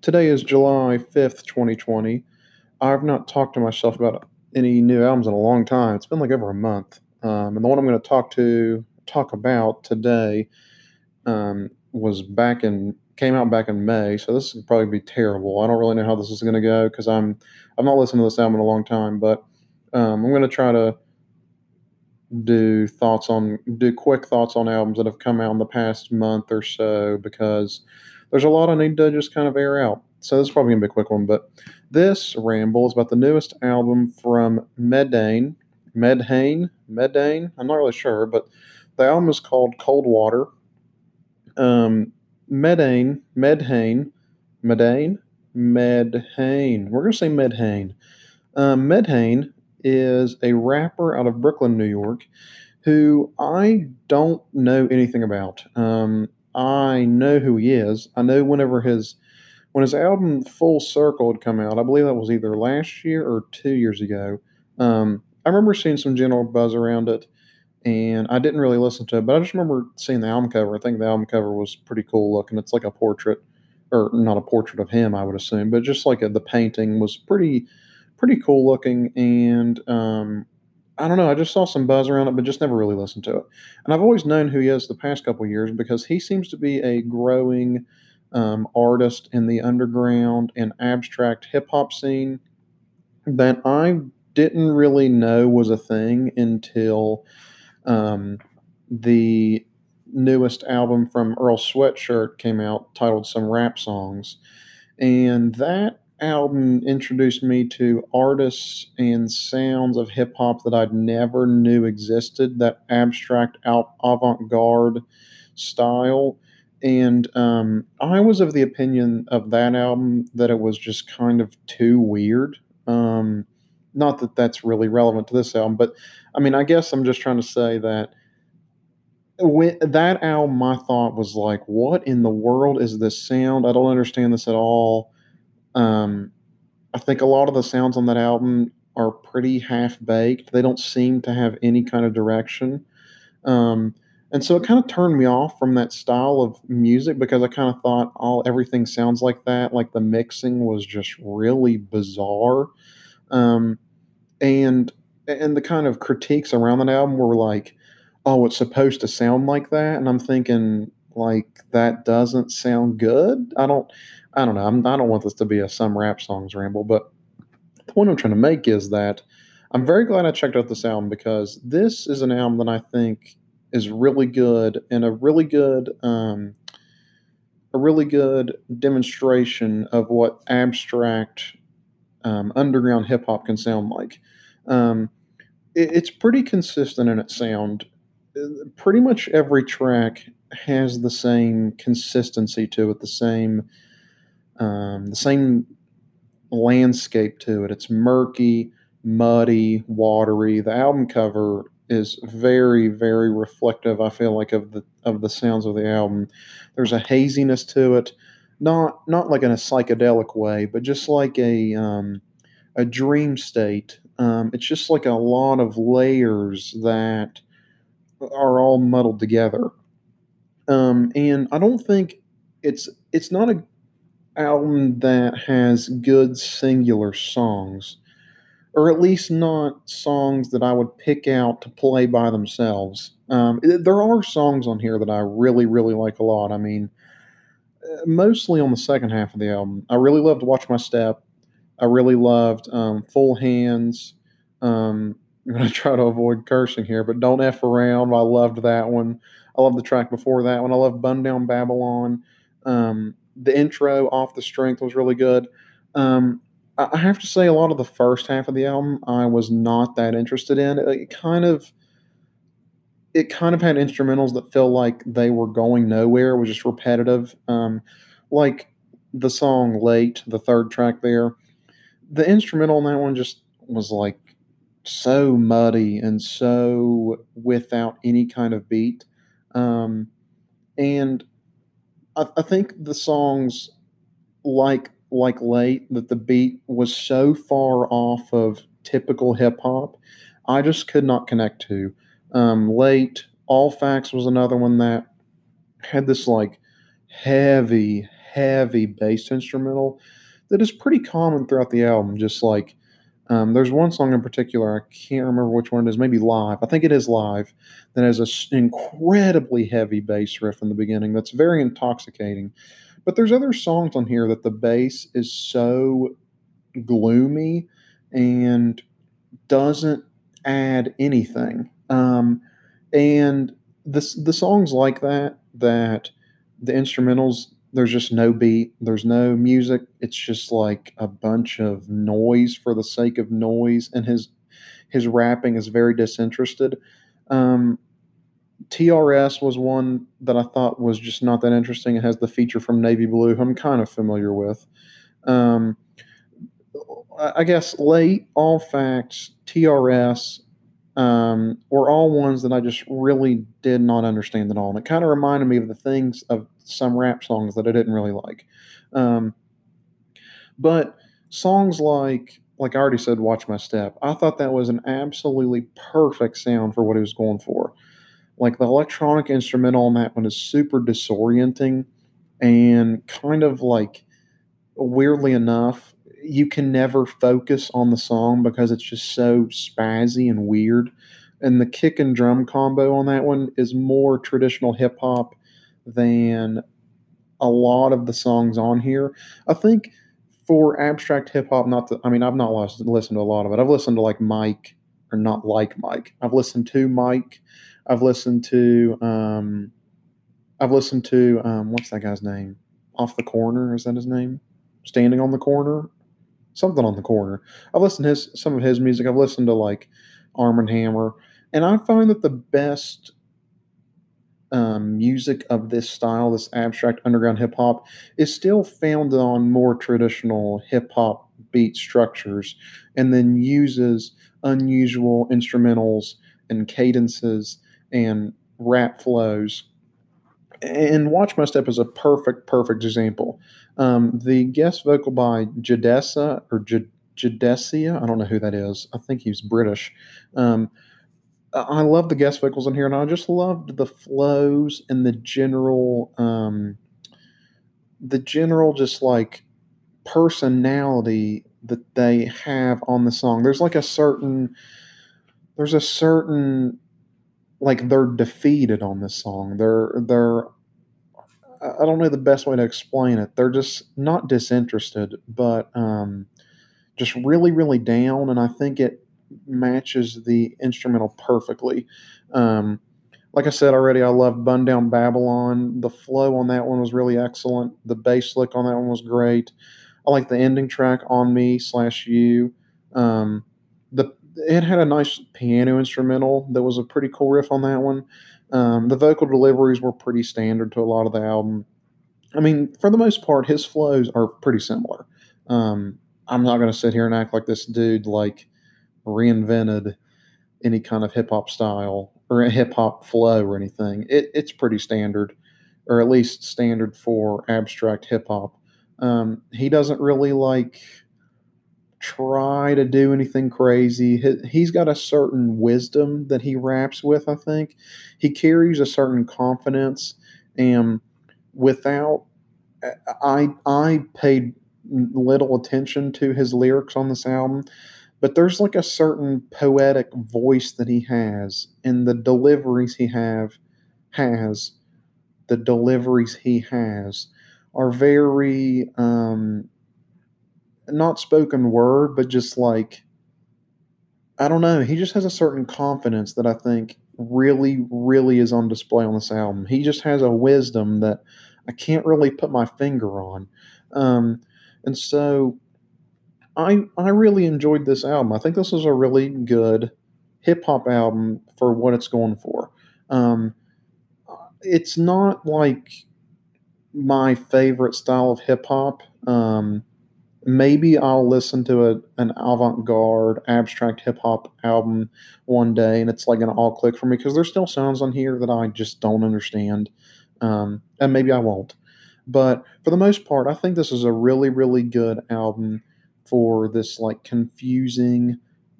Today is July 5th, 2020. I've not talked to myself about any new albums in a long time. It's been like over a month. Um, and the one I'm going to talk to talk about today um, was back in came out back in May. So this would probably be terrible. I don't really know how this is going to go because I'm I've not listened to this album in a long time, but um, I'm going to try to do thoughts on do quick thoughts on albums that have come out in the past month or so because there's a lot I need to just kind of air out. So this is probably gonna be a quick one, but this ramble is about the newest album from Medane, Medhane, Medane. I'm not really sure, but the album is called Cold Water. Um, Medane, Medhane, Medane, Medhane. We're gonna say Medhane. Um, Medhane is a rapper out of Brooklyn, New York, who I don't know anything about. Um, I know who he is. I know whenever his when his album Full Circle had come out, I believe that was either last year or two years ago. Um, I remember seeing some general buzz around it, and I didn't really listen to it, but I just remember seeing the album cover. I think the album cover was pretty cool looking. It's like a portrait, or not a portrait of him, I would assume, but just like a, the painting was pretty pretty cool looking, and um, I don't know. I just saw some buzz around it, but just never really listened to it. And I've always known who he is the past couple years because he seems to be a growing um, artist in the underground and abstract hip hop scene that I didn't really know was a thing until um, the newest album from Earl Sweatshirt came out titled Some Rap Songs. And that album introduced me to artists and sounds of hip hop that I'd never knew existed, that abstract avant garde style. And um, I was of the opinion of that album that it was just kind of too weird. Um, not that that's really relevant to this album, but I mean, I guess I'm just trying to say that when that album, my thought was like, what in the world is this sound? I don't understand this at all. Um, I think a lot of the sounds on that album are pretty half baked. They don't seem to have any kind of direction. Um, and so it kind of turned me off from that style of music because I kind of thought all everything sounds like that. Like the mixing was just really bizarre. Um, and and the kind of critiques around that album were like, oh, it's supposed to sound like that. And I'm thinking, like, that doesn't sound good. I don't I don't know. I'm, I do not want this to be a some rap songs ramble, but the point I'm trying to make is that I'm very glad I checked out this album because this is an album that I think is really good and a really good um, a really good demonstration of what abstract um, underground hip hop can sound like. Um, it, it's pretty consistent in its sound. Pretty much every track has the same consistency to it, the same um, the same landscape to it. It's murky, muddy, watery. The album cover is very, very reflective. I feel like of the of the sounds of the album. There's a haziness to it, not not like in a psychedelic way, but just like a um, a dream state. Um, it's just like a lot of layers that are all muddled together. Um, and I don't think it's it's not a album that has good singular songs, or at least not songs that I would pick out to play by themselves. Um, there are songs on here that I really, really like a lot. I mean, uh, mostly on the second half of the album. I really loved Watch My Step. I really loved um, Full Hands. Um, I'm going to try to avoid cursing here, but Don't F Around. I loved that one. I love the track before that one. I love Bun Down Babylon. Um, the intro off the strength was really good. Um, I have to say, a lot of the first half of the album I was not that interested in. It kind of, it kind of had instrumentals that felt like they were going nowhere. It was just repetitive. Um, like the song "Late," the third track there. The instrumental in that one just was like so muddy and so without any kind of beat. Um, and I, I think the songs like like late that the beat was so far off of typical hip hop, I just could not connect to. Um, late, all facts was another one that had this like heavy, heavy bass instrumental that is pretty common throughout the album. Just like um, there's one song in particular, I can't remember which one it is, maybe Live. I think it is Live, that has an incredibly heavy bass riff in the beginning that's very intoxicating. But there's other songs on here that the bass is so gloomy and doesn't add anything. Um, and the, the songs like that, that the instrumentals there's just no beat there's no music it's just like a bunch of noise for the sake of noise and his his rapping is very disinterested um, trs was one that i thought was just not that interesting it has the feature from navy blue i'm kind of familiar with um, i guess late all facts trs um, were all ones that I just really did not understand at all. And it kind of reminded me of the things of some rap songs that I didn't really like. Um, but songs like, like I already said, Watch My Step, I thought that was an absolutely perfect sound for what he was going for. Like the electronic instrumental on that one is super disorienting and kind of like weirdly enough you can never focus on the song because it's just so spazzy and weird. And the kick and drum combo on that one is more traditional hip hop than a lot of the songs on here. I think for abstract hip hop, not the, I mean, I've not listened, listened to a lot of it. I've listened to like Mike, or not like Mike. I've listened to Mike. I've listened to, um, I've listened to, um, what's that guy's name? Off the corner, is that his name? Standing on the corner something on the corner. I've listened to his, some of his music. I've listened to like Armand Hammer, and I find that the best um, music of this style, this abstract underground hip hop, is still founded on more traditional hip hop beat structures, and then uses unusual instrumentals and cadences and rap flows. And Watch My Step is a perfect, perfect example. Um, the guest vocal by Jadessa or J- Jadessia, I don't know who that is. I think he's British. Um, I love the guest vocals in here, and I just loved the flows and the general, um, the general just like personality that they have on the song. There's like a certain, there's a certain, like they're defeated on this song. They're they're I don't know the best way to explain it. They're just not disinterested, but um, just really, really down. And I think it matches the instrumental perfectly. Um, like I said already, I love Bun Down Babylon. The flow on that one was really excellent. The bass lick on that one was great. I like the ending track on me slash you. Um, the it had a nice piano instrumental that was a pretty cool riff on that one. Um, the vocal deliveries were pretty standard to a lot of the album. I mean, for the most part, his flows are pretty similar. Um, I'm not going to sit here and act like this dude like reinvented any kind of hip hop style or a hip hop flow or anything. It, it's pretty standard, or at least standard for abstract hip hop. Um, he doesn't really like try to do anything crazy. He's got a certain wisdom that he raps with, I think. He carries a certain confidence and without I I paid little attention to his lyrics on this album, but there's like a certain poetic voice that he has and the deliveries he have has the deliveries he has are very um not spoken word, but just like I don't know. He just has a certain confidence that I think really, really is on display on this album. He just has a wisdom that I can't really put my finger on. Um, and so I I really enjoyed this album. I think this is a really good hip hop album for what it's going for. Um, it's not like my favorite style of hip hop. Um, maybe I'll listen to a, an avant garde abstract hip hop album one day and it's like an all click for me because there's still sounds on here that I just don't understand. Um, and maybe I won't. But for the most part, I think this is a really, really good album for this like confusing,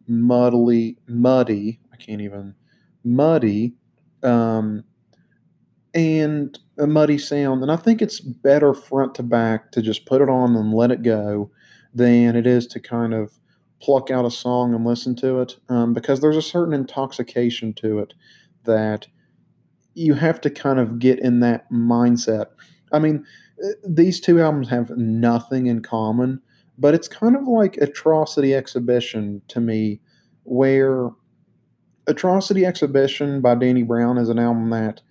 muddly, muddy, I can't even, muddy, um, and a muddy sound. And I think it's better front to back to just put it on and let it go than it is to kind of pluck out a song and listen to it um, because there's a certain intoxication to it that you have to kind of get in that mindset. I mean, uh, these two albums have nothing in common, but it's kind of like Atrocity Exhibition to me, where Atrocity Exhibition by Danny Brown is an album that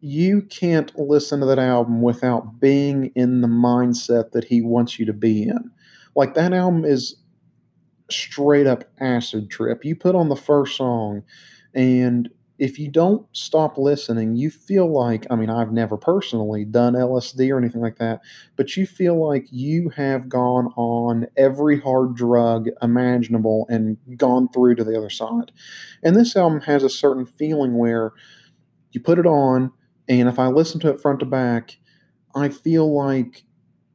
you can't listen to that album without being in the mindset that he wants you to be in. Like that album is straight up acid trip. You put on the first song and if you don't stop listening, you feel like I mean, I've never personally done LSD or anything like that, but you feel like you have gone on every hard drug imaginable and gone through to the other side. And this album has a certain feeling where you put it on, and if I listen to it front to back, I feel like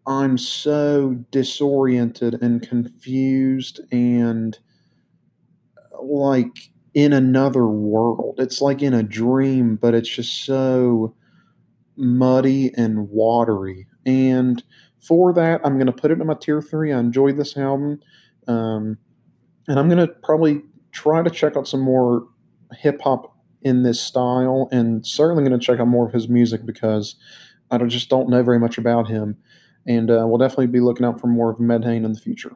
I'm so disoriented and confused and like in another world. It's like in a dream, but it's just so muddy and watery. And for that, I'm going to put it in my tier three. I enjoyed this album. Um, and I'm going to probably try to check out some more hip hop in this style and certainly going to check out more of his music because I just don't know very much about him. And uh, we'll definitely be looking out for more of Medhane in the future.